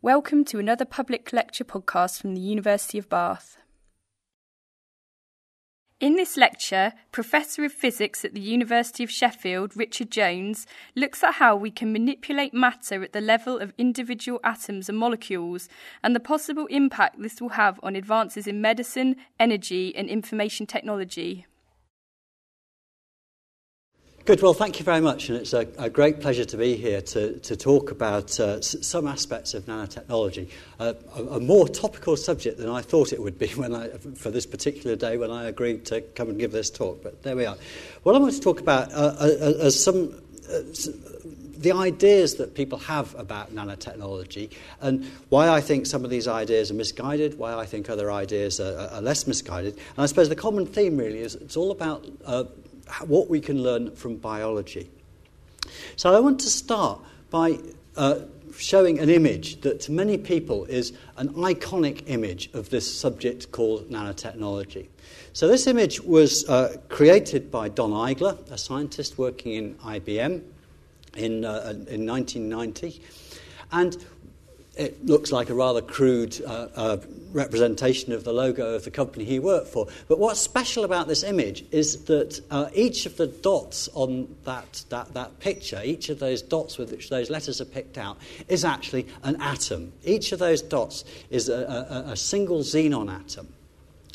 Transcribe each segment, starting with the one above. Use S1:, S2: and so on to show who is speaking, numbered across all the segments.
S1: Welcome to another public lecture podcast from the University of Bath. In this lecture, Professor of Physics at the University of Sheffield, Richard Jones, looks at how we can manipulate matter at the level of individual atoms and molecules and the possible impact this will have on advances in medicine, energy, and information technology.
S2: Good. Well, thank you very much, and it's a, a great pleasure to be here to, to talk about uh, s- some aspects of nanotechnology. Uh, a, a, more topical subject than I thought it would be when I, for this particular day when I agreed to come and give this talk. But there we are. What I want to talk about uh, uh, uh are some. Uh, the ideas that people have about nanotechnology and why I think some of these ideas are misguided, why I think other ideas are, are less misguided. And I suppose the common theme really is it's all about what we can learn from biology. So I want to start by uh, showing an image that to many people is an iconic image of this subject called nanotechnology. So this image was uh, created by Don Eigler, a scientist working in IBM in, uh, in 1990. And it looks like a rather crude uh, uh, representation of the logo of the company he worked for. But what's special about this image is that uh, each of the dots on that, that, that picture, each of those dots with which those letters are picked out, is actually an atom. Each of those dots is a, a, a single xenon atom.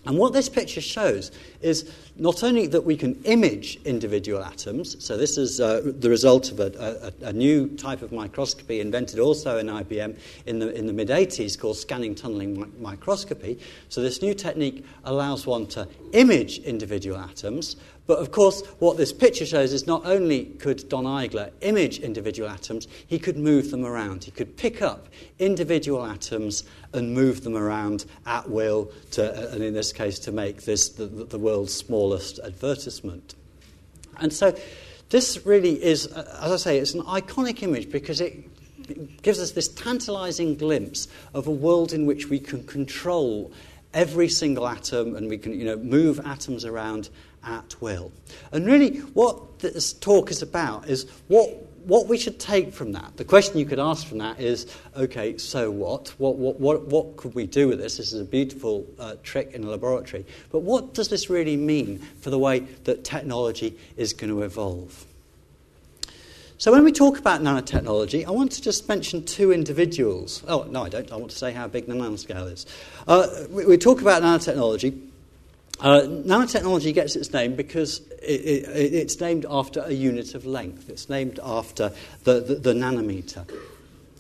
S2: And what this picture shows is not only that we can image individual atoms, so this is uh, the result of a, a, a, new type of microscopy invented also in IBM in the, in the mid 80s called scanning tunneling mi- microscopy. So, this new technique allows one to image individual atoms, but of course, what this picture shows is not only could Don Eigler image individual atoms, he could move them around. He could pick up individual atoms and move them around at will, to, uh, and in this case, to make this the, the world's smallest advertisement. And so, this really is, uh, as I say, it's an iconic image because it gives us this tantalizing glimpse of a world in which we can control every single atom and we can you know, move atoms around at will. And really, what this talk is about is what, what we should take from that. The question you could ask from that is okay, so what? What, what, what, what could we do with this? This is a beautiful uh, trick in a laboratory. But what does this really mean for the way that technology is going to evolve? So, when we talk about nanotechnology, I want to just mention two individuals. Oh, no, I don't. I want to say how big the nanoscale is. Uh, we, we talk about nanotechnology. Uh, nanotechnology gets its name because it, it, it's named after a unit of length. It's named after the, the, the nanometer.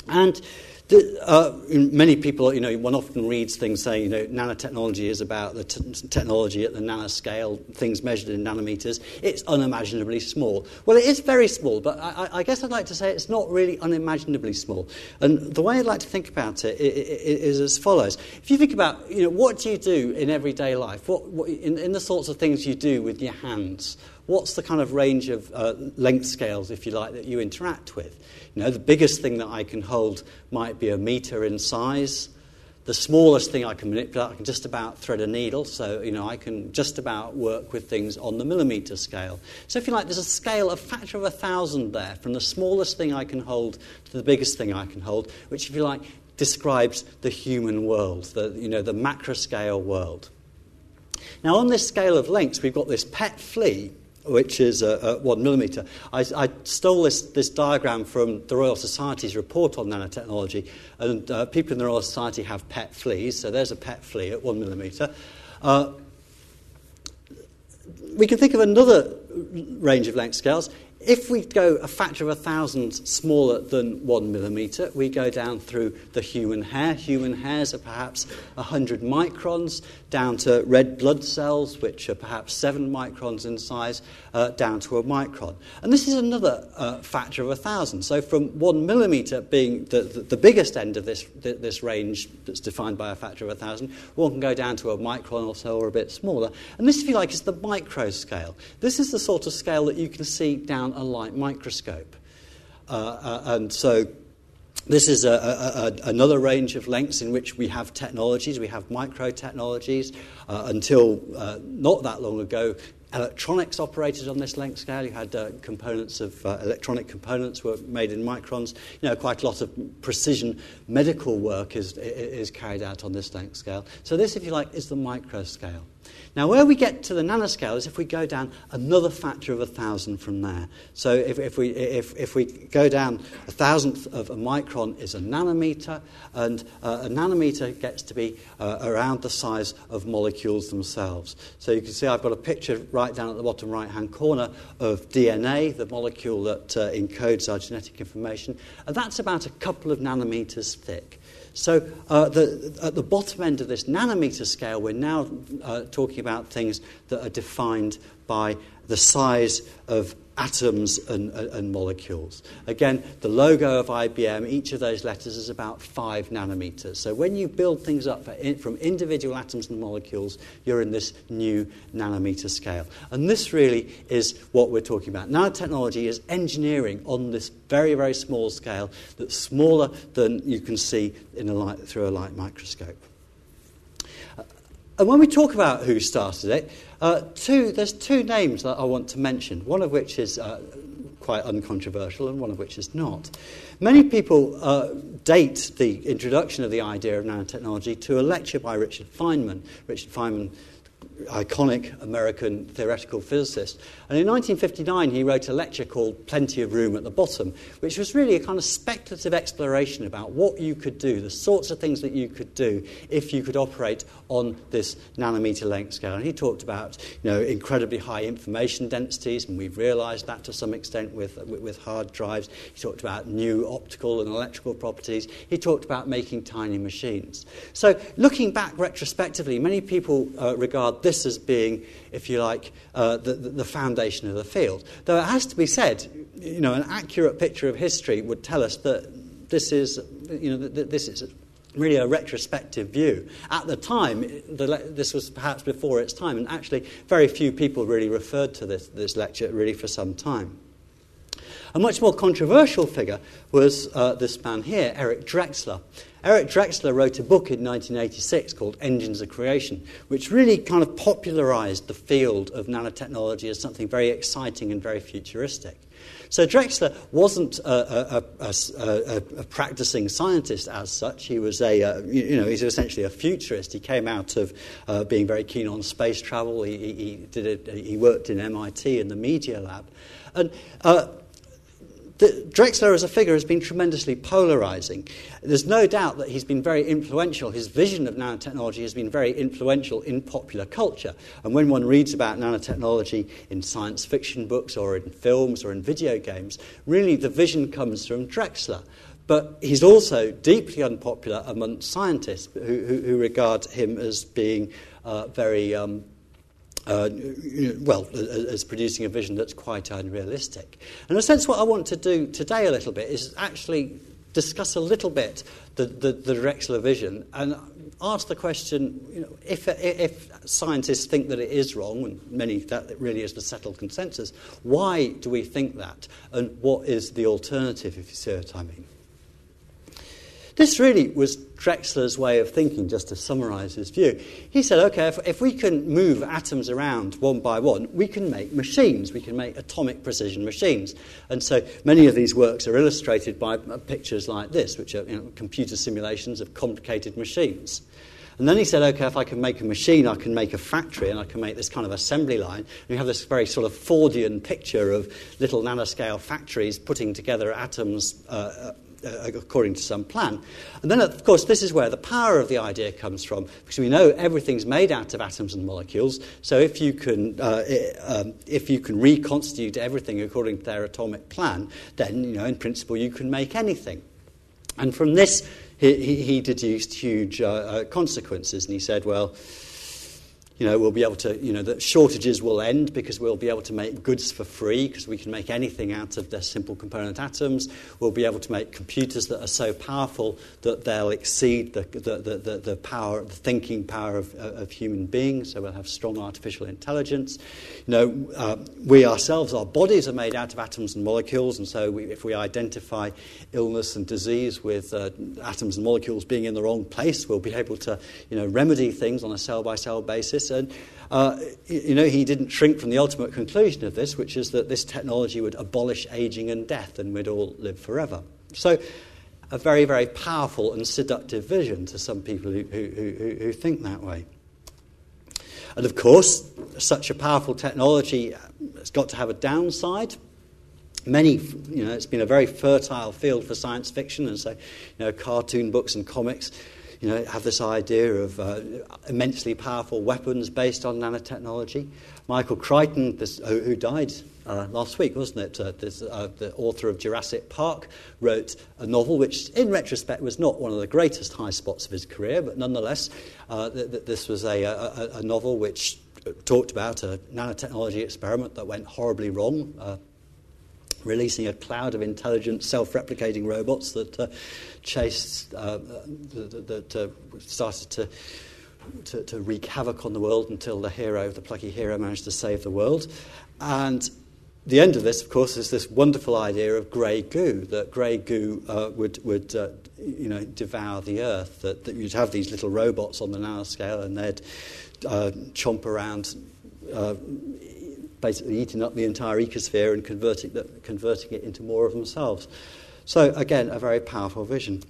S2: And the, uh, many people, you know, one often reads things saying, you know, nanotechnology is about the t- technology at the nanoscale, things measured in nanometers. It's unimaginably small. Well, it is very small, but I, I guess I'd like to say it's not really unimaginably small. And the way I'd like to think about it is as follows. If you think about, you know, what do you do in everyday life? What, what in, in the sorts of things you do with your hands? What's the kind of range of uh, length scales, if you like, that you interact with? You know, the biggest thing that I can hold might be a meter in size. The smallest thing I can manipulate, I can just about thread a needle, so you know I can just about work with things on the millimeter scale. So if you like, there's a scale, a factor of a thousand there, from the smallest thing I can hold to the biggest thing I can hold, which, if you like, describes the human world, the you know the macro scale world. Now, on this scale of lengths, we've got this pet flea which is uh, uh, one millimetre. I, I, stole this, this diagram from the Royal Society's report on nanotechnology, and uh, people in the Royal Society have pet fleas, so there's a pet flea at one millimetre. Uh, we can think of another range of length scales. If we go a factor of a thousand smaller than one millimetre, we go down through the human hair. Human hairs are perhaps 100 microns, down to red blood cells, which are perhaps 7 microns in size, uh, down to a micron. And this is another uh, factor of a thousand. So from 1 millimetre being the, the, the biggest end of this, this range that's defined by a factor of a thousand, one can go down to a micron or so or a bit smaller. And this, if you like, is the micro scale. This is the sort of scale that you can see down a light microscope. Uh, uh, and so this is a, a, a, another range of lengths in which we have technologies. We have micro technologies. Uh, until uh, not that long ago, electronics operated on this length scale. You had uh, components of uh, electronic components were made in microns. You know, quite a lot of precision medical work is, is carried out on this length scale. So this, if you like, is the micro scale. Now, where we get to the nanoscale is if we go down another factor of a thousand from there. So, if, if, we, if, if we go down a thousandth of a micron is a nanometer, and uh, a nanometer gets to be uh, around the size of molecules themselves. So, you can see I've got a picture right down at the bottom right hand corner of DNA, the molecule that uh, encodes our genetic information, and that's about a couple of nanometers thick. So, uh, the, at the bottom end of this nanometer scale, we're now uh, talking about things that are defined by the size of atoms and, and, molecules. Again, the logo of IBM, each of those letters is about five nanometers. So when you build things up in, from individual atoms and molecules, you're in this new nanometer scale. And this really is what we're talking about. Nanotechnology is engineering on this very, very small scale that's smaller than you can see in a light, through a light microscope. And when we talk about who started it, uh, two, there's two names that I want to mention, one of which is uh, quite uncontroversial and one of which is not. Many people uh, date the introduction of the idea of nanotechnology to a lecture by Richard Feynman. Richard Feynman iconic American theoretical physicist. And in 1959, he wrote a lecture called Plenty of Room at the Bottom, which was really a kind of speculative exploration about what you could do, the sorts of things that you could do if you could operate on this nanometer length scale. And he talked about you know, incredibly high information densities, and we've realized that to some extent with, with hard drives. He talked about new optical and electrical properties. He talked about making tiny machines. So, looking back retrospectively, many people uh, regard this as being, if you like, uh, the, the foundation of the field. Though it has to be said, you know, an accurate picture of history would tell us that this is, you know, this is really a retrospective view. At the time, the, this was perhaps before its time, and actually, very few people really referred to this, this lecture really for some time. A much more controversial figure was uh, this man here, Eric Drexler. Eric Drexler wrote a book in 1986 called Engines of Creation, which really kind of popularized the field of nanotechnology as something very exciting and very futuristic. So Drexler wasn't a, a, a, a practicing scientist as such. He was a, uh, you know, he's essentially a futurist. He came out of uh, being very keen on space travel. He, he, did it, he worked in MIT in the Media Lab. And uh, the, Drexler as a figure has been tremendously polarizing. There's no doubt that he's been very influential. His vision of nanotechnology has been very influential in popular culture. And when one reads about nanotechnology in science fiction books or in films or in video games, really the vision comes from Drexler. But he's also deeply unpopular among scientists who, who, who regard him as being uh, very um, uh, well, as producing a vision that's quite unrealistic. And in a sense, what I want to do today a little bit is actually discuss a little bit the, the, the vision and ask the question you know, if, if scientists think that it is wrong, and many that really is the settled consensus, why do we think that? And what is the alternative, if you see what I mean? This really was Drexler's way of thinking, just to summarize his view. He said, okay, if, if, we can move atoms around one by one, we can make machines. We can make atomic precision machines. And so many of these works are illustrated by uh, pictures like this, which are you know, computer simulations of complicated machines. And then he said, okay, if I can make a machine, I can make a factory and I can make this kind of assembly line. And you have this very sort of Fordian picture of little nanoscale factories putting together atoms uh, uh, according to some plan. And then, of course, this is where the power of the idea comes from, because we know everything's made out of atoms and molecules. So if you can, uh, um, if you can reconstitute everything according to their atomic plan, then, you know, in principle, you can make anything. And from this, he, he, deduced huge uh, uh consequences, and he said, well, you know, we'll be able to, you know, the shortages will end because we'll be able to make goods for free because we can make anything out of their simple component atoms. We'll be able to make computers that are so powerful that they'll exceed the, the, the, the power, the thinking power of, of human beings. So we'll have strong artificial intelligence. You know, uh, we ourselves, our bodies are made out of atoms and molecules, and so we, if we identify illness and disease with uh, atoms and molecules being in the wrong place, we'll be able to, you know, remedy things on a cell by cell basis. And, uh, you know, he didn't shrink from the ultimate conclusion of this, which is that this technology would abolish aging and death and we'd all live forever. So, a very, very powerful and seductive vision to some people who, who, who, who think that way. And of course, such a powerful technology has got to have a downside. Many, you know, it's been a very fertile field for science fiction, and so, you know, cartoon books and comics, you know, have this idea of uh, immensely powerful weapons based on nanotechnology. Michael Crichton, this, who died uh, last week, wasn't it? Uh, this, uh, the author of Jurassic Park wrote a novel which, in retrospect, was not one of the greatest high spots of his career, but nonetheless, uh, th- th- this was a, a, a, novel which talked about a nanotechnology experiment that went horribly wrong. Uh, releasing a cloud of intelligent, self-replicating robots that uh, chased, that, that started to to, to, wreak havoc on the world until the hero, the plucky hero, managed to save the world. And the end of this, of course, is this wonderful idea of grey goo, that grey goo uh, would, would uh, you know, devour the earth, that, that, you'd have these little robots on the nanoscale and they'd uh, chomp around, uh, basically eating up the entire ecosphere and converting, converting it into more of themselves. So, again, a very powerful vision.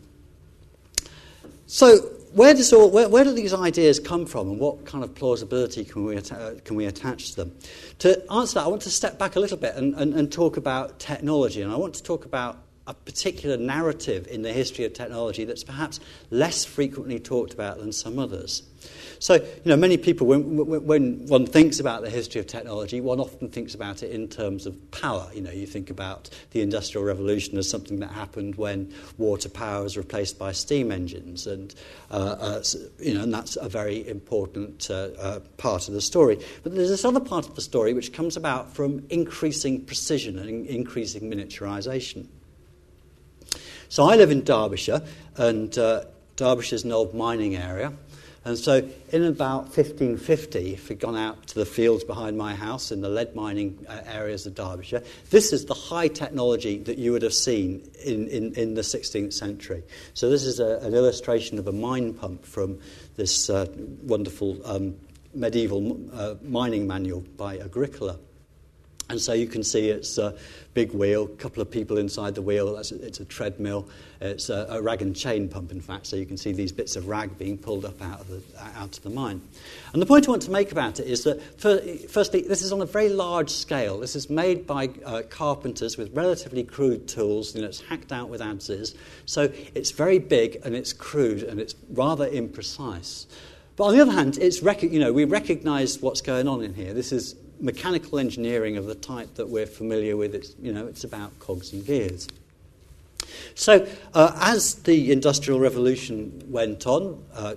S2: So, where, does all, where, where, do these ideas come from and what kind of plausibility can we, can we attach to them? To answer that, I want to step back a little bit and, and, and talk about technology. And I want to talk about a particular narrative in the history of technology that's perhaps less frequently talked about than some others. So, you know, many people, when, when one thinks about the history of technology, one often thinks about it in terms of power. You know, you think about the Industrial Revolution as something that happened when water power was replaced by steam engines, and, uh, uh, you know, and that's a very important uh, uh, part of the story. But there's this other part of the story which comes about from increasing precision and increasing miniaturization. So I live in Derbyshire, and uh, Derbyshire is an old mining area. And so, in about 1550, if we'd gone out to the fields behind my house in the lead mining uh, areas of Derbyshire, this is the high technology that you would have seen in, in, in the 16th century. So, this is a, an illustration of a mine pump from this uh, wonderful um, medieval uh, mining manual by Agricola. And so you can see it's a big wheel, a couple of people inside the wheel. That's a, it's a treadmill. It's a, a, rag and chain pump, in fact. So you can see these bits of rag being pulled up out of the, out of the mine. And the point I want to make about it is that, for, firstly, this is on a very large scale. This is made by uh, carpenters with relatively crude tools. You know, it's hacked out with adzes. So it's very big and it's crude and it's rather imprecise. But on the other hand, it's rec- you know, we recognise what's going on in here. This is mechanical engineering of the type that we're familiar with. It's, you know, it's about cogs and gears. So, uh, as the Industrial Revolution went on, uh,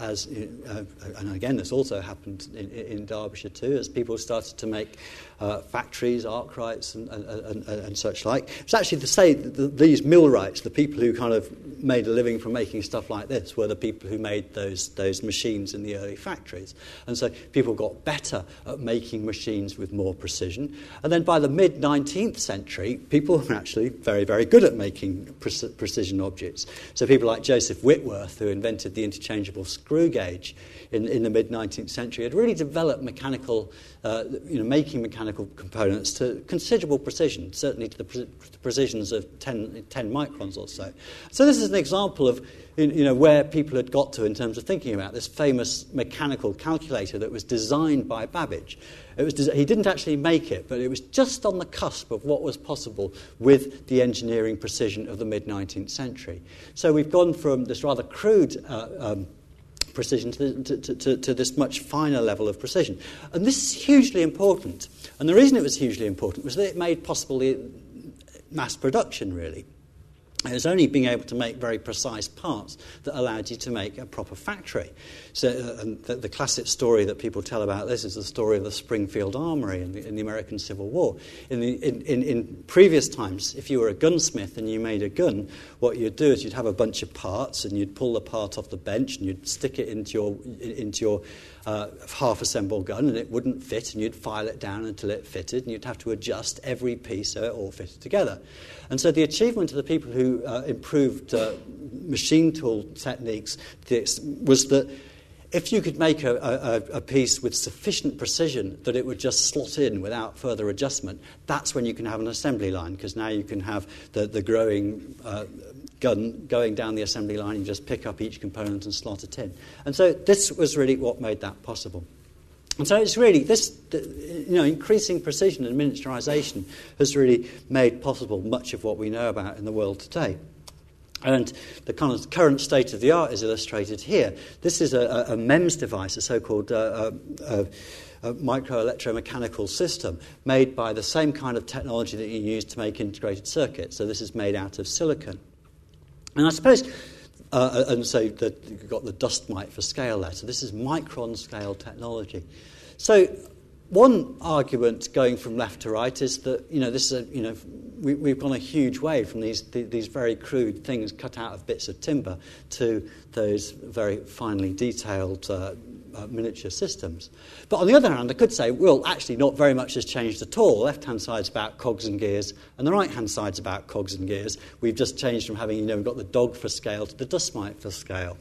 S2: as, uh, and again, this also happened in, in, Derbyshire too, as people started to make uh, factories, Arkwrights, and, and, and, and, such like. It's actually to say that the, these millwrights, the people who kind of made a living from making stuff like this, were the people who made those, those machines in the early factories. And so people got better at making machines with more precision. And then by the mid 19th century, people were actually very, very good at making pre- precision objects. So people like Joseph Whitworth, who invented the interchangeable screw gauge in, in the mid 19th century, had really developed mechanical, uh, you know, making mechanical components to considerable precision, certainly to the, pre- precisions of 10, 10 microns or so. So this is an example of you know, where people had got to in terms of thinking about this famous mechanical calculator that was designed by Babbage. It was des- he didn't actually make it, but it was just on the cusp of what was possible with the engineering precision of the mid 19th century. So we've gone from this rather crude uh, um, precision to, to, to, to, this much finer level of precision. And this is hugely important. And the reason it was hugely important was that it made possible mass production, really. It was only being able to make very precise parts that allowed you to make a proper factory. So, uh, the, the, classic story that people tell about this is the story of the Springfield Armory in the, in the American Civil War. In, the, in, in, previous times, if you were a gunsmith and you made a gun, what you'd do is you'd have a bunch of parts and you'd pull the part off the bench and you'd stick it into your, into your uh, half assembled gun and it wouldn't fit, and you'd file it down until it fitted, and you'd have to adjust every piece so it all fitted together. And so the achievement of the people who uh, improved uh, machine tool techniques was that if you could make a, a, a, piece with sufficient precision that it would just slot in without further adjustment, that's when you can have an assembly line, because now you can have the, the growing uh, gun going down the assembly line, you just pick up each component and slot it in. And so this was really what made that possible. And so it's really this, you know, increasing precision and miniaturization has really made possible much of what we know about in the world today. And the kind of current state of the art is illustrated here. This is a, a MEMS device, a so called uh, uh, uh, micro electromechanical system made by the same kind of technology that you use to make integrated circuits. So this is made out of silicon. And I suppose, uh, uh, and so the, you've got the dust mite for scale there. So this is micron scale technology. So one argument going from left to right is that you know this is a, you know we, have gone a huge way from these these very crude things cut out of bits of timber to those very finely detailed uh, uh, miniature systems. But on the other hand, I could say, well, actually, not very much has changed at all. Left hand side's about cogs and gears, and the right hand side's about cogs and gears. We've just changed from having, you know, we've got the dog for scale to the dust mite for scale.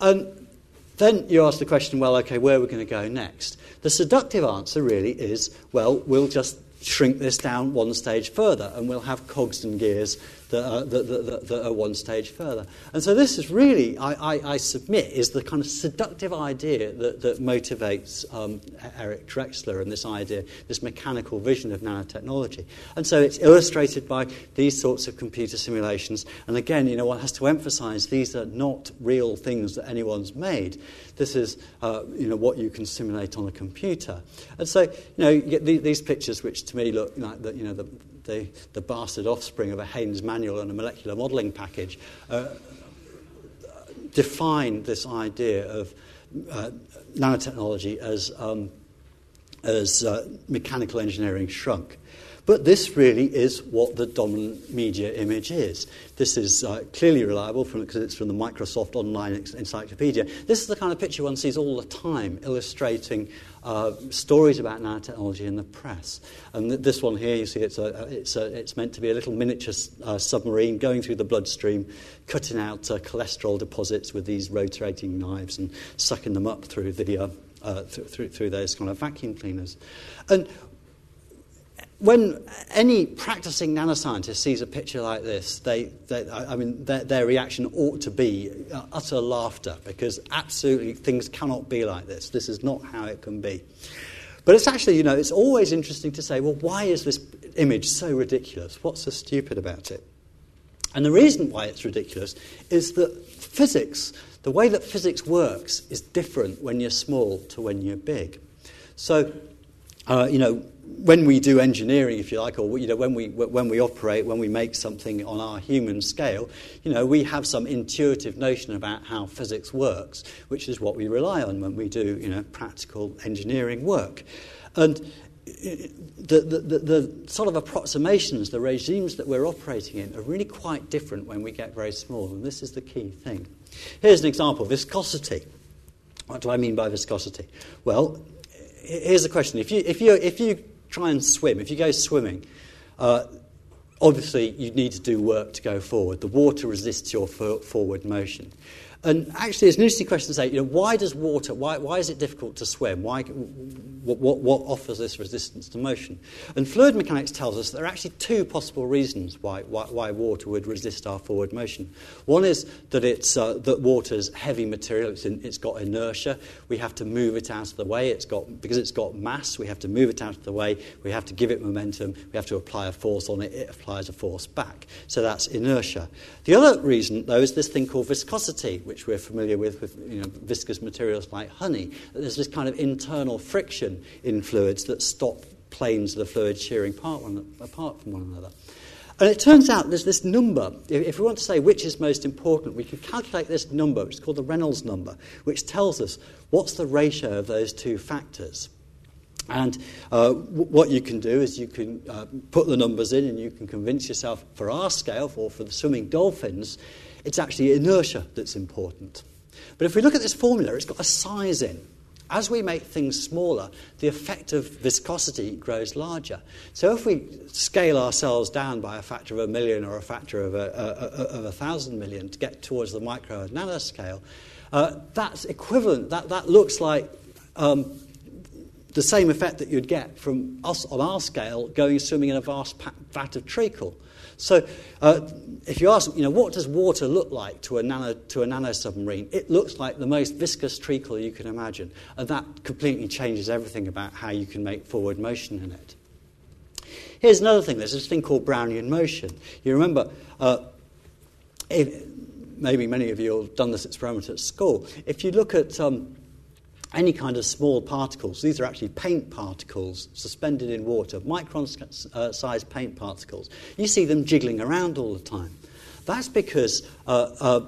S2: And then you ask the question, well, okay, where are we going to go next? The seductive answer really is, well, we'll just shrink this down one stage further, and we'll have cogs and gears that are, that, that, that are one stage further. And so this is really, I, I, I submit, is the kind of seductive idea that, that motivates um, Eric Drexler and this idea, this mechanical vision of nanotechnology. And so it's illustrated by these sorts of computer simulations. And again, you know, one has to emphasize these are not real things that anyone's made. This is, uh, you know, what you can simulate on a computer. And so, you know, you get these pictures, which to me look like the, you know, the, the, the bastard offspring of a Haynes manual and a molecular modelling package, uh, define this idea of uh, nanotechnology as, um, as uh, mechanical engineering shrunk. But this really is what the dominant media image is. This is uh, clearly reliable because it's from the Microsoft Online Encyclopedia. This is the kind of picture one sees all the time, illustrating uh, stories about nanotechnology in the press. And th- this one here, you see, it's, a, it's, a, it's meant to be a little miniature uh, submarine going through the bloodstream, cutting out uh, cholesterol deposits with these rotating knives and sucking them up through the uh, uh, th- through, through those kind of vacuum cleaners. And when any practicing nanoscientist sees a picture like this, they, they I mean, their, their, reaction ought to be uh, utter laughter because absolutely things cannot be like this. This is not how it can be. But it's actually, you know, it's always interesting to say, well, why is this image so ridiculous? What's so stupid about it? And the reason why it's ridiculous is that physics, the way that physics works, is different when you're small to when you're big. So, uh, you know, when we do engineering, if you like, or you know, when we when we operate, when we make something on our human scale, you know, we have some intuitive notion about how physics works, which is what we rely on when we do you know practical engineering work, and. The, the, the, the sort of approximations, the regimes that we're operating in, are really quite different when we get very small, and this is the key thing. Here's an example viscosity. What do I mean by viscosity? Well, here's the question. If you, if you, if you try and swim. If you go swimming, uh, obviously you need to do work to go forward. The water resists your forward motion. And actually, it's an interesting question to say, you know, why does water, why, why is it difficult to swim? Why, what, what, what offers this resistance to motion? And fluid mechanics tells us there are actually two possible reasons why, why, why water would resist our forward motion. One is that, it's, uh, that water's heavy material, it's, in, it's got inertia. We have to move it out of the way. It's got, because it's got mass, we have to move it out of the way. We have to give it momentum. We have to apply a force on it. It applies a force back. So that's inertia. The other reason, though, is this thing called viscosity which we're familiar with with you know, viscous materials like honey, there's this kind of internal friction in fluids that stop planes of the fluid shearing apart, one, apart from one another. And it turns out there's this number. If we want to say which is most important, we can calculate this number, which is called the Reynolds number, which tells us what's the ratio of those two factors. And uh, w- what you can do is you can uh, put the numbers in and you can convince yourself, for our scale, or for the swimming dolphins, it's actually inertia that's important. But if we look at this formula, it's got a size in. As we make things smaller, the effect of viscosity grows larger. So if we scale ourselves down by a factor of a million or a factor of a, a, a, of a thousand million to get towards the micro and nanoscale, uh, that's equivalent. That, that looks like um, the same effect that you'd get from us on our scale going swimming in a vast vat of treacle. So, uh, if you ask, you know, what does water look like to a, nano, to a nano submarine? It looks like the most viscous treacle you can imagine. And that completely changes everything about how you can make forward motion in it. Here's another thing there's this thing called Brownian motion. You remember, uh, if, maybe many of you have done this experiment at school. If you look at um, any kind of small particles. These are actually paint particles suspended in water, micron uh, sized paint particles. You see them jiggling around all the time. That's because uh, uh,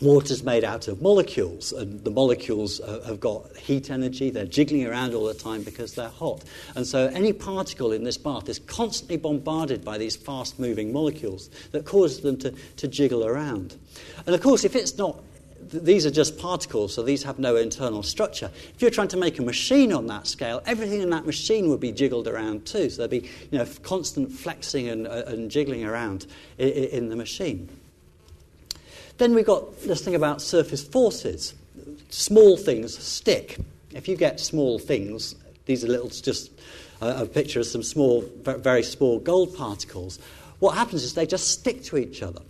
S2: water's made out of molecules, and the molecules uh, have got heat energy. They're jiggling around all the time because they're hot. And so any particle in this bath is constantly bombarded by these fast moving molecules that cause them to, to jiggle around. And of course, if it's not these are just particles, so these have no internal structure. If you're trying to make a machine on that scale, everything in that machine would be jiggled around too. So there'd be you know, constant flexing and, uh, and jiggling around in, in the machine. Then we've got this thing about surface forces. Small things stick. If you get small things, these are little, just a picture of some small, very small gold particles. What happens is they just stick to each other.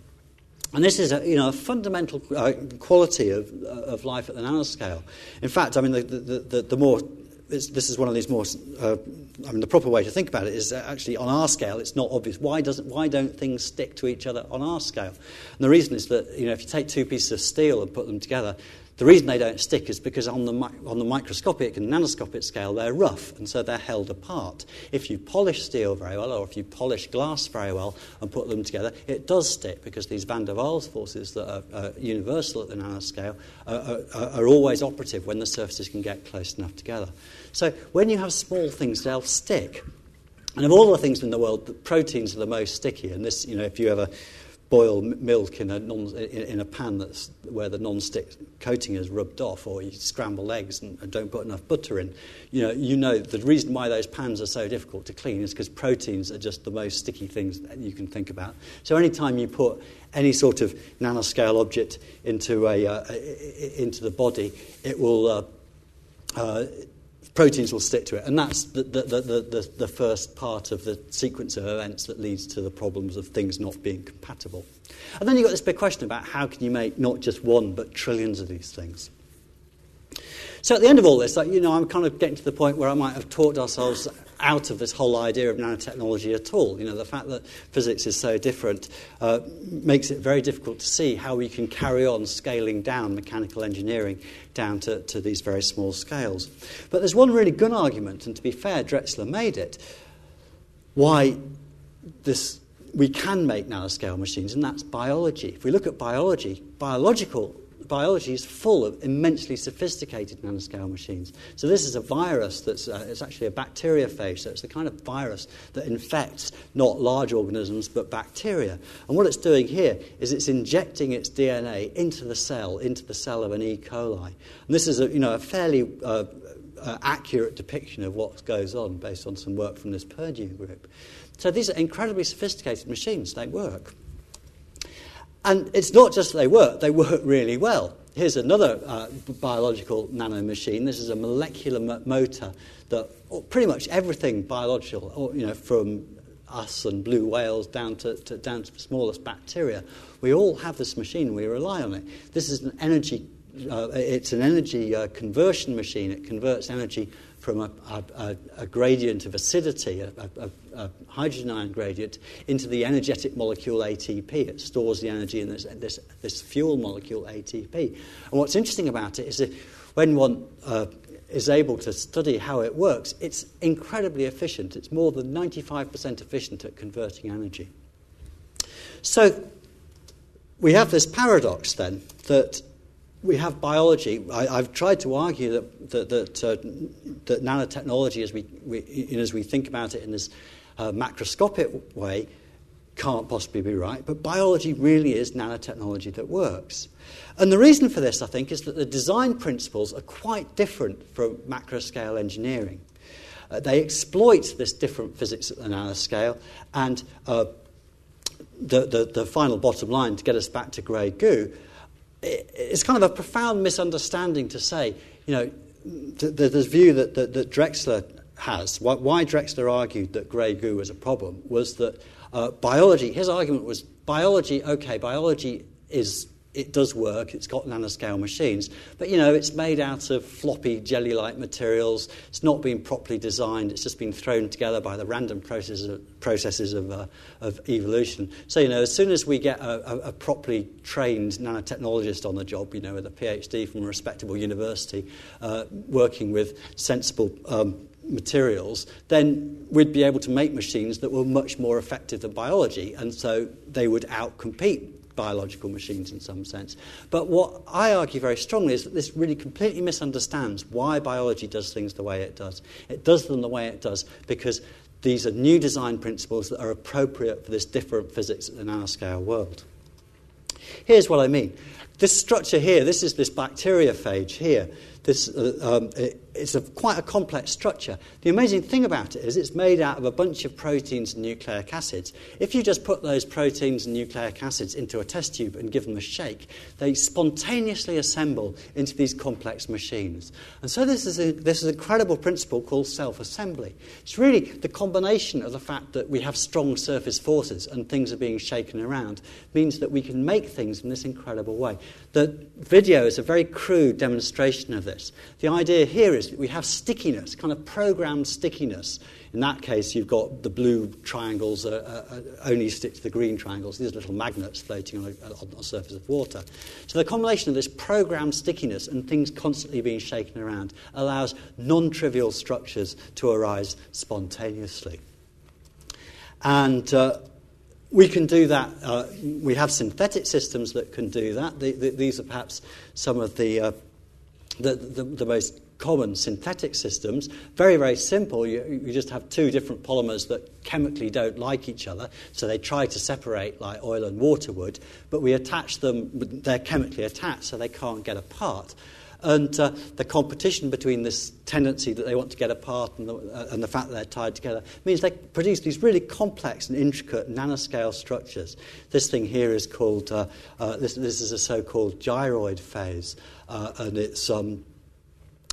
S2: And this is a, you know, a fundamental uh, quality of, of life at the nanoscale. In fact, I mean, the, the, the, the more, this is one of these more, uh, I mean, the proper way to think about it is actually on our scale, it's not obvious. Why, doesn't, why don't things stick to each other on our scale? And the reason is that, you know, if you take two pieces of steel and put them together, the reason they don't stick is because on the, on the microscopic and nanoscopic scale, they're rough, and so they're held apart. If you polish steel very well, or if you polish glass very well and put them together, it does stick because these van der Waals forces that are uh, universal at the nanoscale are, are, are always operative when the surfaces can get close enough together. So when you have small things, they'll stick. And of all the things in the world, the proteins are the most sticky. And this, you know, if you ever boil milk in a, non, in a pan that's where the non-stick coating is rubbed off, or you scramble eggs and, and, don't put enough butter in, you know, you know the reason why those pans are so difficult to clean is because proteins are just the most sticky things that you can think about. So anytime you put any sort of nanoscale object into, a, uh, into the body, it will... Uh, uh, proteins will stick to it. And that's the, the, the, the, first part of the sequence of events that leads to the problems of things not being compatible. And then you've got this big question about how can you make not just one, but trillions of these things. So at the end of all this, like, you know, I'm kind of getting to the point where I might have talked ourselves out of this whole idea of nanotechnology at all. You know, the fact that physics is so different uh, makes it very difficult to see how we can carry on scaling down mechanical engineering down to, to these very small scales. But there's one really good argument, and to be fair, Drexler made it, why this we can make nanoscale machines, and that's biology. If we look at biology, biological biology is full of immensely sophisticated nanoscale machines. So this is a virus that's uh, it's actually a bacteriophage. So it's the kind of virus that infects not large organisms but bacteria. And what it's doing here is it's injecting its DNA into the cell, into the cell of an E. coli. And this is a, you know, a fairly uh, uh, accurate depiction of what goes on based on some work from this Purdue group. So these are incredibly sophisticated machines. They work. And it's not just they work, they work really well. Here's another uh, biological nanomachine. This is a molecular m- motor that pretty much everything biological, or, you know, from us and blue whales down to, to, down to the smallest bacteria, we all have this machine. We rely on it. This is an energy. Uh, it's an energy uh, conversion machine. It converts energy from a, a, a gradient of acidity, a, a, hydrogen ion gradient, into the energetic molecule ATP. It stores the energy in this, this, this fuel molecule ATP. And what's interesting about it is that when one uh, is able to study how it works, it's incredibly efficient. It's more than 95% efficient at converting energy. So we have this paradox then that we have biology. I, have tried to argue that, that, that, uh, that nanotechnology, as we, we, as we think about it in this uh, macroscopic way, can't possibly be right, but biology really is nanotechnology that works. And the reason for this, I think, is that the design principles are quite different from macro scale engineering. Uh, they exploit this different physics at the nanoscale, and uh, the, the, the, final bottom line to get us back to grey goo, it's kind of a profound misunderstanding to say, you know, th- th- this view that, that, that Drexler has, why, why Drexler argued that grey goo was a problem, was that uh, biology, his argument was biology, okay, biology is it does work. It's got nanoscale machines, but you know it's made out of floppy jelly-like materials. It's not been properly designed. It's just been thrown together by the random processes of, processes of, uh, of evolution. So you know, as soon as we get a, a, a, properly trained nanotechnologist on the job, you know, with a PhD from a respectable university, uh, working with sensible. Um, materials, then we'd be able to make machines that were much more effective than biology, and so they would outcompete biological machines in some sense. But what I argue very strongly is that this really completely misunderstands why biology does things the way it does. It does them the way it does because these are new design principles that are appropriate for this different physics at the nanoscale world. Here's what I mean. This structure here, this is this bacteriophage here. This, uh, um, it, it's a, quite a complex structure. The amazing thing about it is it's made out of a bunch of proteins and nucleic acids. If you just put those proteins and nucleic acids into a test tube and give them a shake, they spontaneously assemble into these complex machines. And so this is, a, this is an incredible principle called self-assembly. It's really the combination of the fact that we have strong surface forces and things are being shaken around means that we can make things in this incredible way. The video is a very crude demonstration of this. The idea here is is we have stickiness, kind of programmed stickiness. In that case, you've got the blue triangles uh, only stick to the green triangles. These little magnets floating on, a, on the surface of water. So the combination of this programmed stickiness and things constantly being shaken around allows non-trivial structures to arise spontaneously. And uh, we can do that. Uh, we have synthetic systems that can do that. The, the, these are perhaps some of the, uh, the, the, most common synthetic systems. Very, very simple. You, you, just have two different polymers that chemically don't like each other, so they try to separate like oil and water would, but we attach them, they're chemically attached, so they can't get apart. And uh, the competition between this tendency that they want to get apart and the, uh, and the fact that they're tied together means they produce these really complex and intricate nanoscale structures. This thing here is called, uh, uh this, this, is a so called gyroid phase, uh, and it's. Um,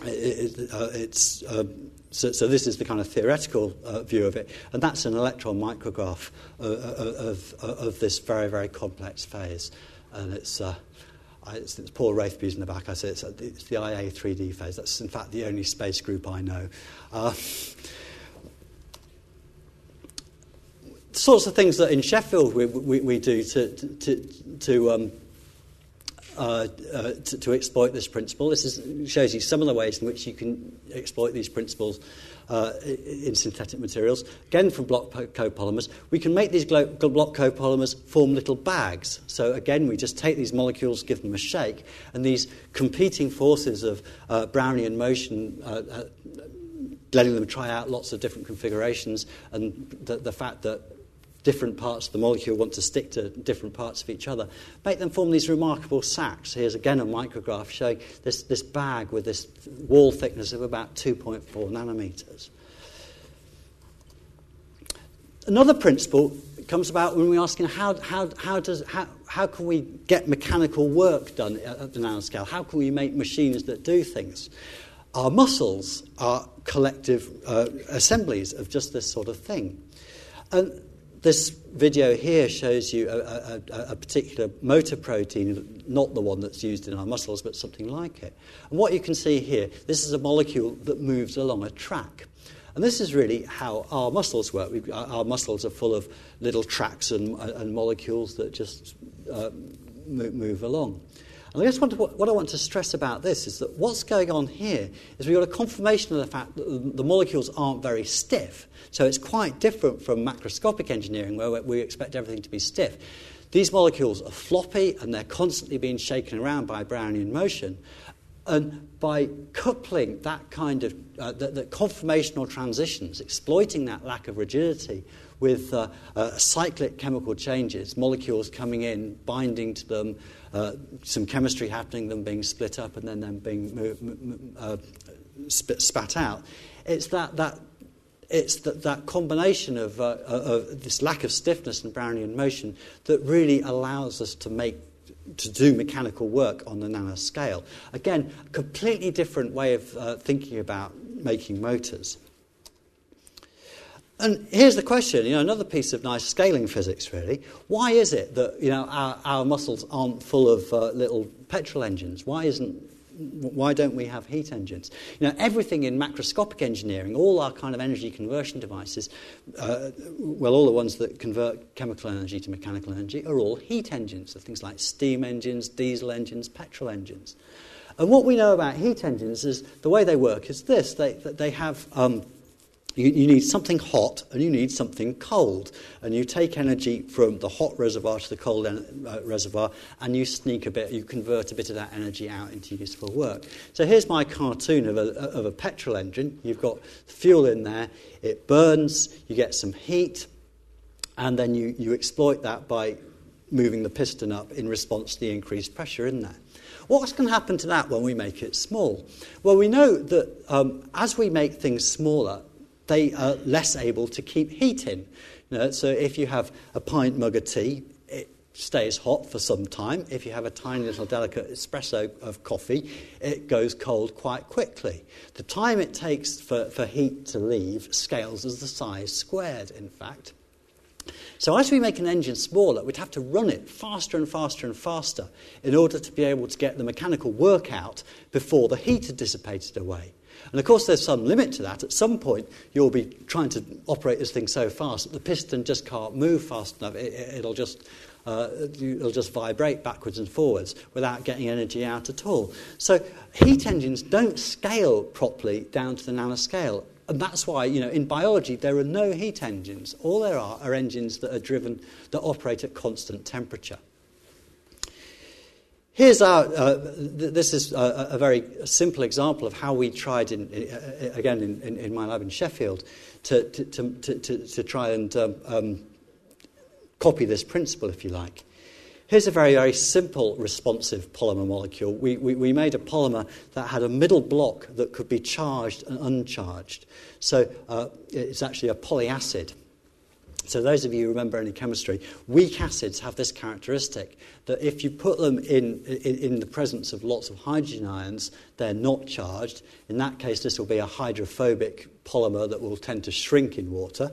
S2: it, uh, it's, um, so, so, this is the kind of theoretical uh, view of it, and that's an electron micrograph of, of, of this very, very complex phase. And it's, uh, it's, it's Paul Rathby's in the back. I say it's, it's, the IA 3D phase. That's, in fact, the only space group I know. Uh, sorts of things that in Sheffield we, we, we do to, to, to um, uh, uh, to, to, exploit this principle. This is, shows you some of the ways in which you can exploit these principles uh, in synthetic materials. Again, from block copolymers, we can make these block copolymers form little bags. So again, we just take these molecules, give them a shake, and these competing forces of uh, Brownian motion letting them try out lots of different configurations, and the, the fact that different parts of the molecule want to stick to different parts of each other, make them form these remarkable sacs. Here's again a micrograph showing this, this bag with this wall thickness of about 2.4 nanometers. Another principle comes about when we're asking how, how, how, does, how, how can we get mechanical work done at the nanoscale? How can we make machines that do things? Our muscles are collective uh, assemblies of just this sort of thing. And this video here shows you a, a, a, particular motor protein, not the one that's used in our muscles, but something like it. And what you can see here, this is a molecule that moves along a track. And this is really how our muscles work. We, our muscles are full of little tracks and, and molecules that just uh, move along. And I guess what, what, I want to stress about this is that what's going on here is we've got a confirmation of the fact that the molecules aren't very stiff. So it's quite different from macroscopic engineering where we expect everything to be stiff. These molecules are floppy and they're constantly being shaken around by Brownian motion. And by coupling that kind of uh, the, the conformational transitions, exploiting that lack of rigidity with uh, uh, cyclic chemical changes, molecules coming in, binding to them, uh, some chemistry happening, them being split up, and then them being uh, spat out. It's that, that it's that, that combination of, uh, of this lack of stiffness and Brownian motion that really allows us to make to do mechanical work on the nanoscale. Again, completely different way of uh, thinking about making motors. And here's the question, you know, another piece of nice scaling physics, really. Why is it that, you know, our, our muscles aren't full of uh, little petrol engines? Why isn't why don't we have heat engines? You know, everything in macroscopic engineering, all our kind of energy conversion devices, uh, well, all the ones that convert chemical energy to mechanical energy are all heat engines. So things like steam engines, diesel engines, petrol engines. And what we know about heat engines is the way they work is this: they they have um, you, you, need something hot and you need something cold. And you take energy from the hot reservoir to the cold en- uh, reservoir and you sneak a bit, you convert a bit of that energy out into useful work. So here's my cartoon of a, of a petrol engine. You've got fuel in there, it burns, you get some heat, and then you, you exploit that by moving the piston up in response to the increased pressure in there. What's going to happen to that when we make it small? Well, we know that um, as we make things smaller, they are less able to keep heat in. You know, so if you have a pint mug of tea, it stays hot for some time. If you have a tiny little delicate espresso of coffee, it goes cold quite quickly. The time it takes for, for heat to leave scales as the size squared, in fact. So, as we make an engine smaller, we'd have to run it faster and faster and faster in order to be able to get the mechanical work out before the heat had dissipated away. And of course, there's some limit to that. At some point, you'll be trying to operate this thing so fast that the piston just can't move fast enough. It, will just uh, it'll just vibrate backwards and forwards without getting energy out at all. So heat engines don't scale properly down to the nanoscale. And that's why, you know, in biology, there are no heat engines. All there are are engines that are driven, that operate at constant temperature. Here's our, uh, th- this is a, a, very simple example of how we tried, in, uh, again, in, in, in, my lab in Sheffield, to, to, to, to, to try and um, um, copy this principle, if you like. Here's a very, very simple responsive polymer molecule. We, we, we, made a polymer that had a middle block that could be charged and uncharged. So uh, it's actually a polyacid. So, those of you who remember any chemistry, weak acids have this characteristic that if you put them in, in, in, the presence of lots of hydrogen ions, they're not charged. In that case, this will be a hydrophobic polymer that will tend to shrink in water.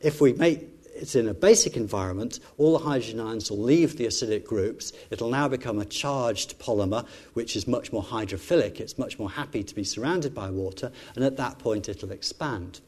S2: If we make it in a basic environment, all the hydrogen ions will leave the acidic groups. It'll now become a charged polymer, which is much more hydrophilic. It's much more happy to be surrounded by water, and at that point, it'll expand.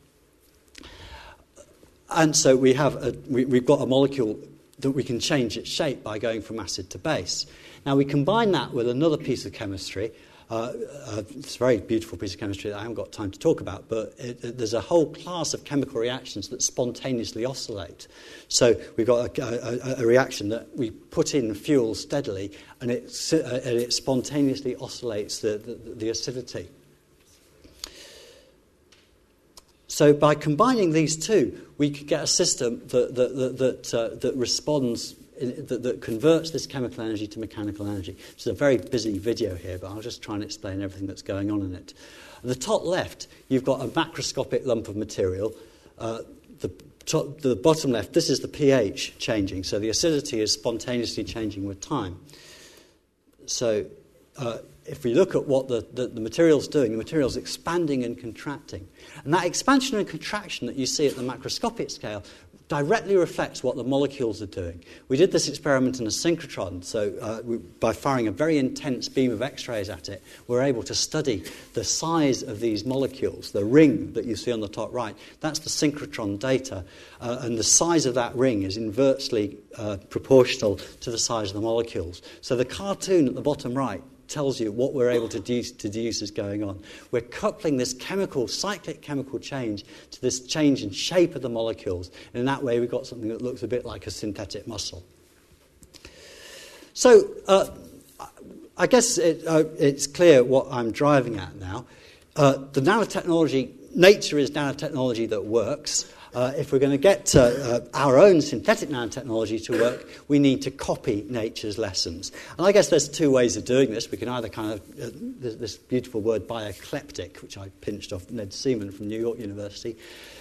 S2: And so we have a, we, we've got a molecule that we can change its shape by going from acid to base. Now we combine that with another piece of chemistry. Uh, uh, it's a very beautiful piece of chemistry that I haven't got time to talk about, but it, it, there's a whole class of chemical reactions that spontaneously oscillate. So we've got a, a, a reaction that we put in fuel steadily, and it, uh, and it spontaneously oscillates the, the, the acidity. So by combining these two, we could get a system that, that, that, that, uh, that responds, that, that converts this chemical energy to mechanical energy. It's a very busy video here, but I'll just try and explain everything that's going on in it. At the top left, you've got a macroscopic lump of material. Uh, the, top, the bottom left, this is the pH changing, so the acidity is spontaneously changing with time. So uh, if we look at what the, the, the material's doing, the material's expanding and contracting. And that expansion and contraction that you see at the macroscopic scale directly reflects what the molecules are doing. We did this experiment in a synchrotron, so uh, we, by firing a very intense beam of X rays at it, we're able to study the size of these molecules. The ring that you see on the top right, that's the synchrotron data, uh, and the size of that ring is inversely uh, proportional to the size of the molecules. So the cartoon at the bottom right tells you what we're able to deduce, is going on. We're coupling this chemical, cyclic chemical change to this change in shape of the molecules. And in that way, we've got something that looks a bit like a synthetic muscle. So, uh, I guess it, uh, it's clear what I'm driving at now. Uh, the nanotechnology, nature is nanotechnology that works. Uh, if we're going to get uh, our own synthetic nanotechnology to work, we need to copy nature's lessons. And I guess there's two ways of doing this. We can either kind of, uh, this, this, beautiful word, biokleptic, which I pinched off Ned Seeman from New York University.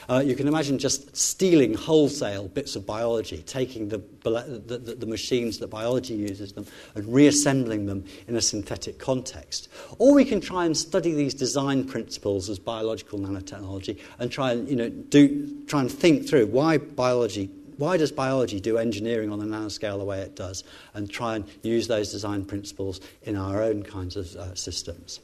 S2: Uh, you can imagine just stealing wholesale bits of biology, taking the, the, the, machines that biology uses them and reassembling them in a synthetic context. Or we can try and study these design principles as biological nanotechnology and try and, you know, do, try and think through why biology why does biology do engineering on the nanoscale the way it does and try and use those design principles in our own kinds of uh, systems.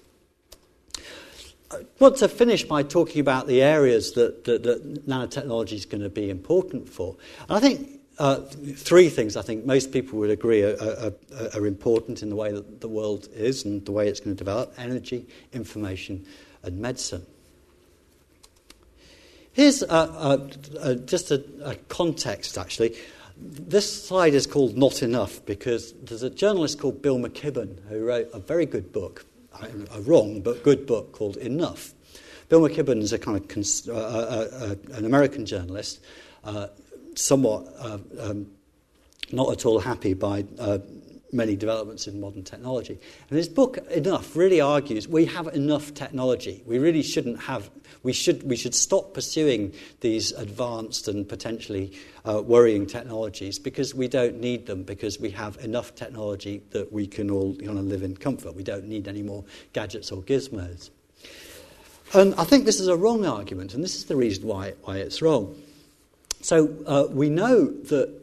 S2: I want to finish by talking about the areas that, that, that nanotechnology is going to be important for. And I think uh, three things I think most people would agree are, are, are, important in the way that the world is and the way it's going to develop energy, information, and medicine. Here's just a, context, actually. This slide is called Not Enough because there's a journalist called Bill McKibben who wrote a very good book a wrong but good book called Enough. Bill McKibben is a kind of cons- uh, uh, uh, an American journalist, uh, somewhat uh, um, not at all happy by uh, many developments in modern technology. And his book, Enough, really argues we have enough technology. We really shouldn't have, we should, we should stop pursuing these advanced and potentially uh, worrying technologies because we don't need them, because we have enough technology that we can all kind of live in comfort. We don't need any more gadgets or gizmos. And I think this is a wrong argument, and this is the reason why, why it's wrong. So uh, we know that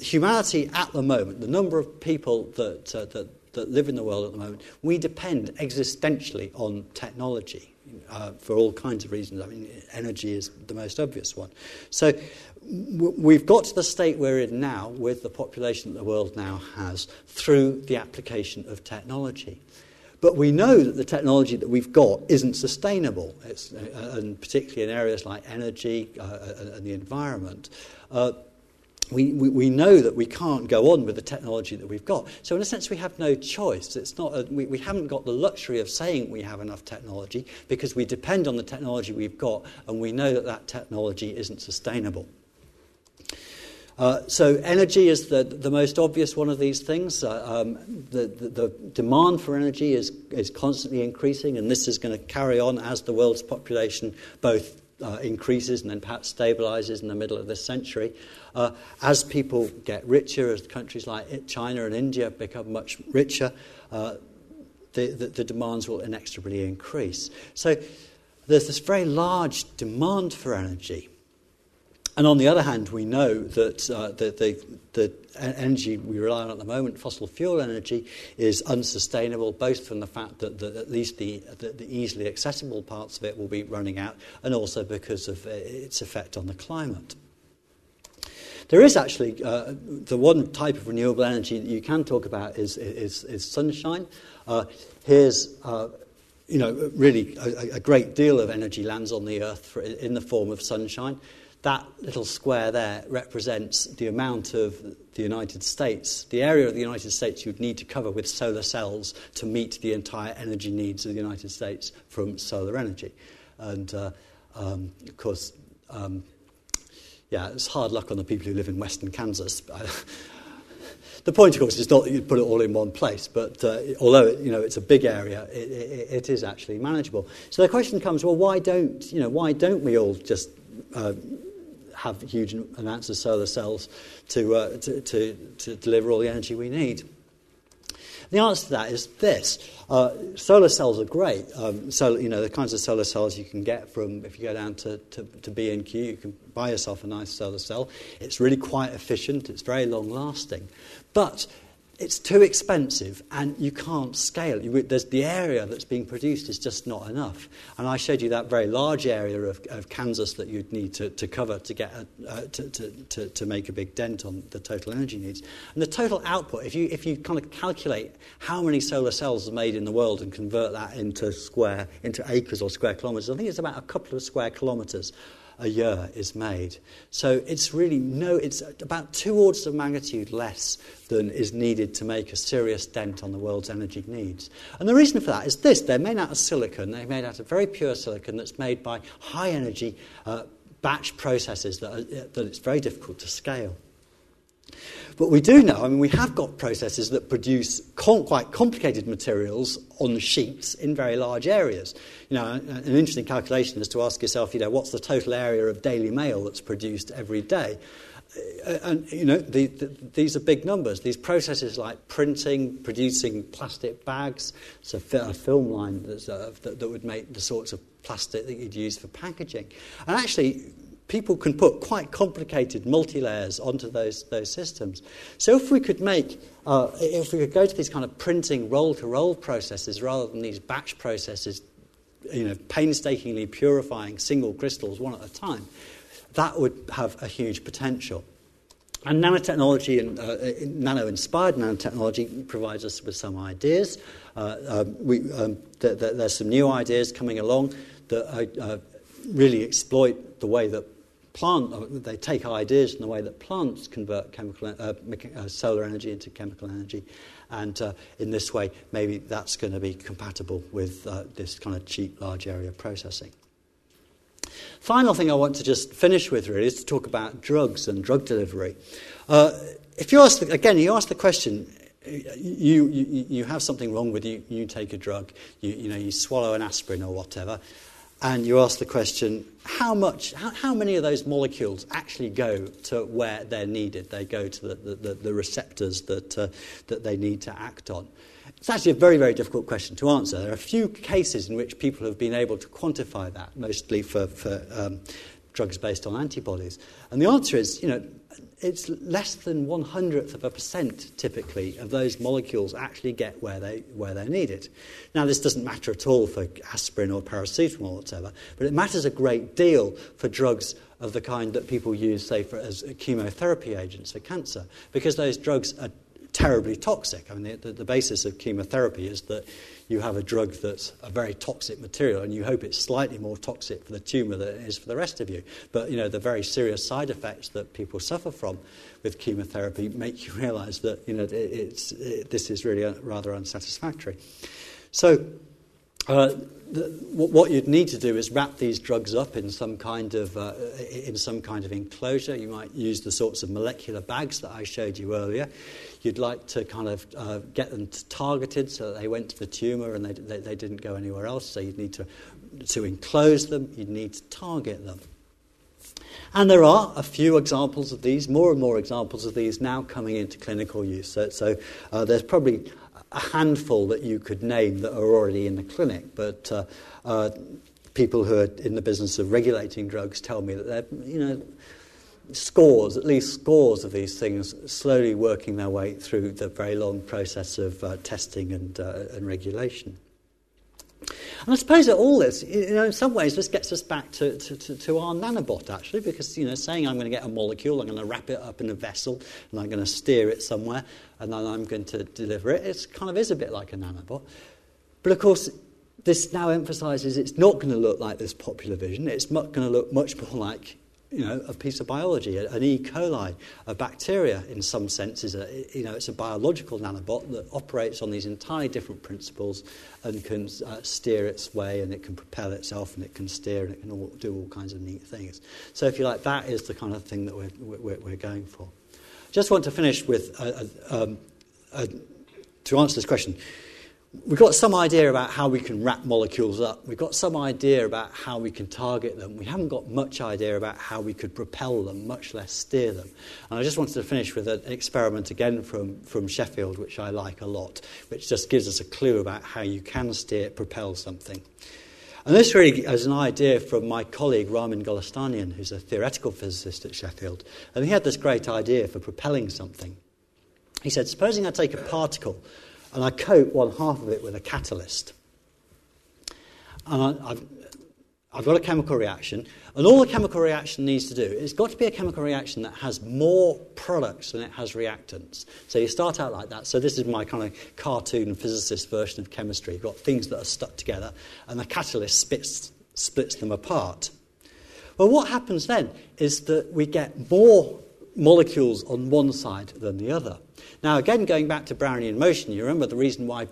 S2: humanity at the moment, the number of people that, uh, that, that live in the world at the moment, we depend existentially on technology uh, for all kinds of reasons. I mean, energy is the most obvious one. So we've got to the state we're in now with the population that the world now has through the application of technology. But we know that the technology that we've got isn't sustainable, uh, and particularly in areas like energy uh, and the environment. We, we, we, know that we can't go on with the technology that we've got. So, in a sense, we have no choice. It's not a, we, we haven't got the luxury of saying we have enough technology because we depend on the technology we've got and we know that that technology isn't sustainable. Uh, so, energy is the, the most obvious one of these things. Uh, um, the, the, the, demand for energy is, is constantly increasing, and this is going to carry on as the world's population both uh, increases and then perhaps stabilizes in the middle of this century. Uh, as people get richer, as countries like China and India become much richer, uh, the, the, the, demands will inexorably increase. So there's this very large demand for energy. And on the other hand, we know that uh, the, the, the, energy we rely on at the moment, fossil fuel energy, is unsustainable, both from the fact that the, at least the, easily accessible parts of it will be running out, and also because of uh, its effect on the climate. There is actually uh, the one type of renewable energy that you can talk about is, is, is sunshine. Uh, here's uh, you know, really a, a, great deal of energy lands on the earth for, in the form of sunshine. That little square there represents the amount of the United States, the area of the United States you'd need to cover with solar cells to meet the entire energy needs of the United States from solar energy. And uh, um, of course, um, yeah, it's hard luck on the people who live in western Kansas. the point, of course, is not that you put it all in one place, but uh, although you know it's a big area, it, it, it is actually manageable. So the question comes: Well, why don't you know? Why don't we all just uh, have huge amounts of solar cells to, uh, to, to, to deliver all the energy we need? The answer to that is this. Uh, solar cells are great. Um, so, you know, the kinds of solar cells you can get from, if you go down to, to, to B&Q, you can buy yourself a nice solar cell. It's really quite efficient. It's very long lasting. But it's too expensive and you can't scale it. There's the area that's being produced is just not enough. And I showed you that very large area of, of Kansas that you'd need to, to cover to, get a, uh, to, to, to, to make a big dent on the total energy needs. And the total output, if you, if you kind of calculate how many solar cells are made in the world and convert that into square, into acres or square kilometres, I think it's about a couple of square kilometres a year is made. So it's really no, it's about two orders of magnitude less than is needed to make a serious dent on the world's energy needs. And the reason for that is this they're made out of silicon, they're made out of very pure silicon that's made by high energy. Uh, batch processes that, are, that it's very difficult to scale. But we do know, I mean, we have got processes that produce com- quite complicated materials on sheets in very large areas. You know, an interesting calculation is to ask yourself, you know, what's the total area of Daily Mail that's produced every day? Uh, and, you know, the, the, these are big numbers. These processes like printing, producing plastic bags, so a film line uh, that, that would make the sorts of plastic that you'd use for packaging. And actually, people can put quite complicated multi-layers onto those, those systems. So if we could make, uh, if we could go to these kind of printing roll-to-roll processes rather than these batch processes, you know, painstakingly purifying single crystals one at a time, that would have a huge potential. And nanotechnology and uh, nano-inspired nanotechnology provides us with some ideas. Uh, um, we, um, th- th- there's some new ideas coming along that uh, really exploit the way that plant, uh, they take ideas in the way that plants convert chemical, uh, uh, solar energy into chemical energy. And uh, in this way, maybe that's going to be compatible with uh, this kind of cheap large area processing. Final thing I want to just finish with really is to talk about drugs and drug delivery. Uh, if you ask, the, again, you ask the question, you, you, you have something wrong with you, you take a drug, you, you, know, you swallow an aspirin or whatever, and you ask the question how much how, how, many of those molecules actually go to where they're needed? They go to the, the, the receptors that, uh, that they need to act on. It's actually a very very difficult question to answer. There are a few cases in which people have been able to quantify that mostly for, for um, drugs based on antibodies. And the answer is you know it's less than one hundredth of a percent typically of those molecules actually get where they where they're needed. Now this doesn't matter at all for aspirin or paracetamol or whatever, but it matters a great deal for drugs of the kind that people use, say, for, as chemotherapy agents for cancer, because those drugs are terribly toxic. I mean, the, the, basis of chemotherapy is that you have a drug that's a very toxic material and you hope it's slightly more toxic for the tumour than it is for the rest of you. But, you know, the very serious side effects that people suffer from with chemotherapy make you realise that, you know, it, it's, it, this is really uh, rather unsatisfactory. So, uh, what you'd need to do is wrap these drugs up in some kind of uh, in some kind of enclosure. You might use the sorts of molecular bags that I showed you earlier. You'd like to kind of uh, get them targeted so that they went to the tumour and they, they, they didn't go anywhere else. So you'd need to to enclose them. You'd need to target them. And there are a few examples of these, more and more examples of these now coming into clinical use. So, so uh, there's probably a handful that you could name that are already in the clinic, but uh, uh, people who are in the business of regulating drugs tell me that they're, you know, scores, at least scores of these things, slowly working their way through the very long process of uh, testing and, uh, and regulation. And I suppose that all this, you know, in some ways, this gets us back to, to, to, to, our nanobot, actually, because, you know, saying I'm going to get a molecule, I'm going to wrap it up in a vessel, and I'm going to steer it somewhere, and then I'm going to deliver it, it kind of is a bit like a nanobot. But of course, this now emphasizes it's not going to look like this popular vision. It's not going to look much more like you know, a piece of biology. An E. coli, a bacteria, in some sense, is a, you know, it's a biological nanobot that operates on these entirely different principles and can uh, steer its way and it can propel itself and it can steer and it can all, do all kinds of neat things. So, if you like, that is the kind of thing that we're, we're, we're going for. Just want to finish with, a, a, um, a, to answer this question, we've got some idea about how we can wrap molecules up. We've got some idea about how we can target them. We haven't got much idea about how we could propel them, much less steer them. And I just wanted to finish with an experiment again from, from Sheffield, which I like a lot, which just gives us a clue about how you can steer, propel something. And this really is an idea from my colleague Ramin Golestanian, who's a theoretical physicist at Sheffield. And he had this great idea for propelling something. He said, supposing I take a particle and I coat one half of it with a catalyst. And I, have I've got a chemical reaction, and all the chemical reaction needs to do, it's got to be a chemical reaction that has more products than it has reactants. So you start out like that. So this is my kind of cartoon physicist version of chemistry. You've got things that are stuck together, and the catalyst splits, splits them apart. Well, what happens then is that we get more molecules on one side than the other. Now, again, going back to Brownian motion, you remember the reason why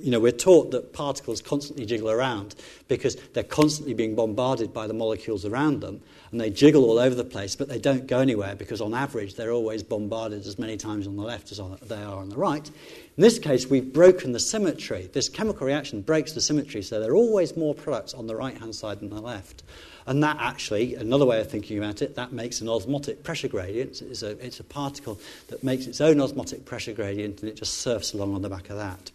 S2: you know, we're taught that particles constantly jiggle around because they're constantly being bombarded by the molecules around them, and they jiggle all over the place, but they don't go anywhere because, on average, they're always bombarded as many times on the left as on, they are on the right. In this case, we've broken the symmetry. This chemical reaction breaks the symmetry, so there are always more products on the right hand side than the left. And that actually, another way of thinking about it, that makes an osmotic pressure gradient. It's a, it's a particle that makes its own osmotic pressure gradient and it just surfs along on the back of that.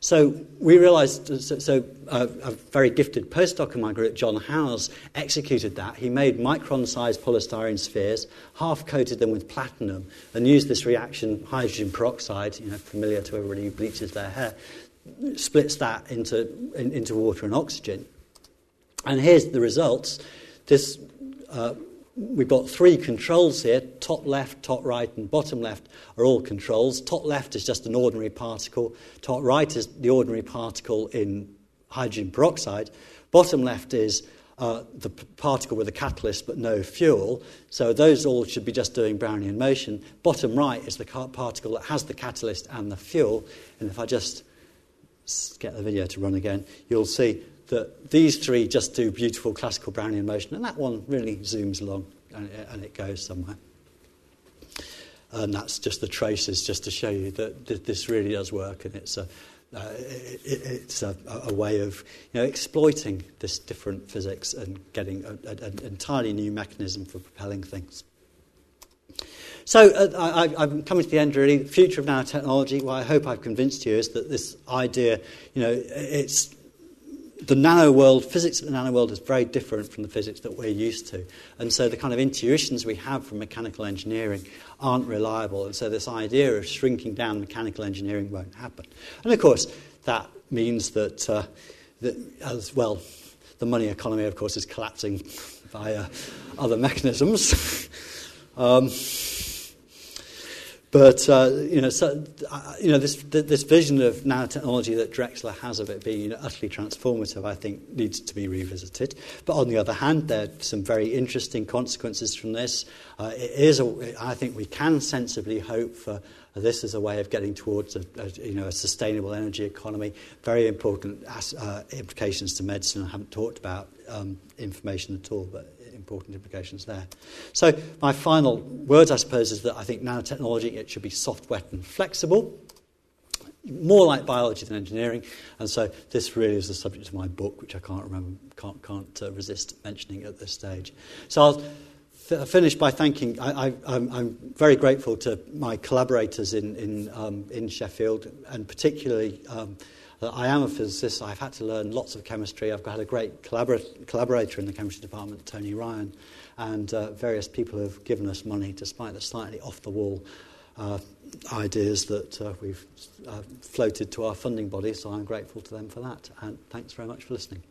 S2: So we realised, so, so uh, a very gifted postdoc in my group, John Howse, executed that. He made micron-sized polystyrene spheres, half-coated them with platinum, and used this reaction, hydrogen peroxide, you know, familiar to everybody who bleaches their hair, splits that into, in, into water and oxygen. And here's the results. This, uh, we've got three controls here top left, top right, and bottom left are all controls. Top left is just an ordinary particle, top right is the ordinary particle in hydrogen peroxide. Bottom left is uh, the p- particle with a catalyst but no fuel. So those all should be just doing Brownian motion. Bottom right is the ca- particle that has the catalyst and the fuel. And if I just get the video to run again, you'll see that these three just do beautiful classical Brownian motion, and that one really zooms along and, and it goes somewhere. And that's just the traces, just to show you that, that this really does work, and it's a, uh, it, it's a, a, way of you know, exploiting this different physics and getting an entirely new mechanism for propelling things. So uh, I, am coming to the end really. The future of nanotechnology, what I hope I've convinced you is that this idea, you know, it's the nano world, physics of the nano world is very different from the physics that we're used to. And so the kind of intuitions we have from mechanical engineering aren't reliable. And so this idea of shrinking down mechanical engineering won't happen. And of course, that means that, uh, that as well, the money economy, of course, is collapsing via other mechanisms. um, but uh, you know, so, uh, you know, this this vision of nanotechnology that Drexler has of it being you know, utterly transformative, I think, needs to be revisited. But on the other hand, there are some very interesting consequences from this. Uh, it is, a, I think, we can sensibly hope for this as a way of getting towards a, a you know a sustainable energy economy. Very important uh, implications to medicine. I haven't talked about um, information at all, but important implications there. So, my final words, I suppose, is that I think nanotechnology it should be soft, wet, and flexible. More like biology than engineering, and so this really is the subject of my book, which I can't remember, can't, can't uh, resist mentioning at this stage. So I'll f- finish by thanking. I, am very grateful to my collaborators in in, um, in Sheffield, and particularly um, I am a physicist. I've had to learn lots of chemistry. I've had a great collabor- collaborator in the chemistry department, Tony Ryan, and uh, various people have given us money despite the slightly off the wall uh, ideas that uh, we've uh, floated to our funding body. So I'm grateful to them for that. And thanks very much for listening.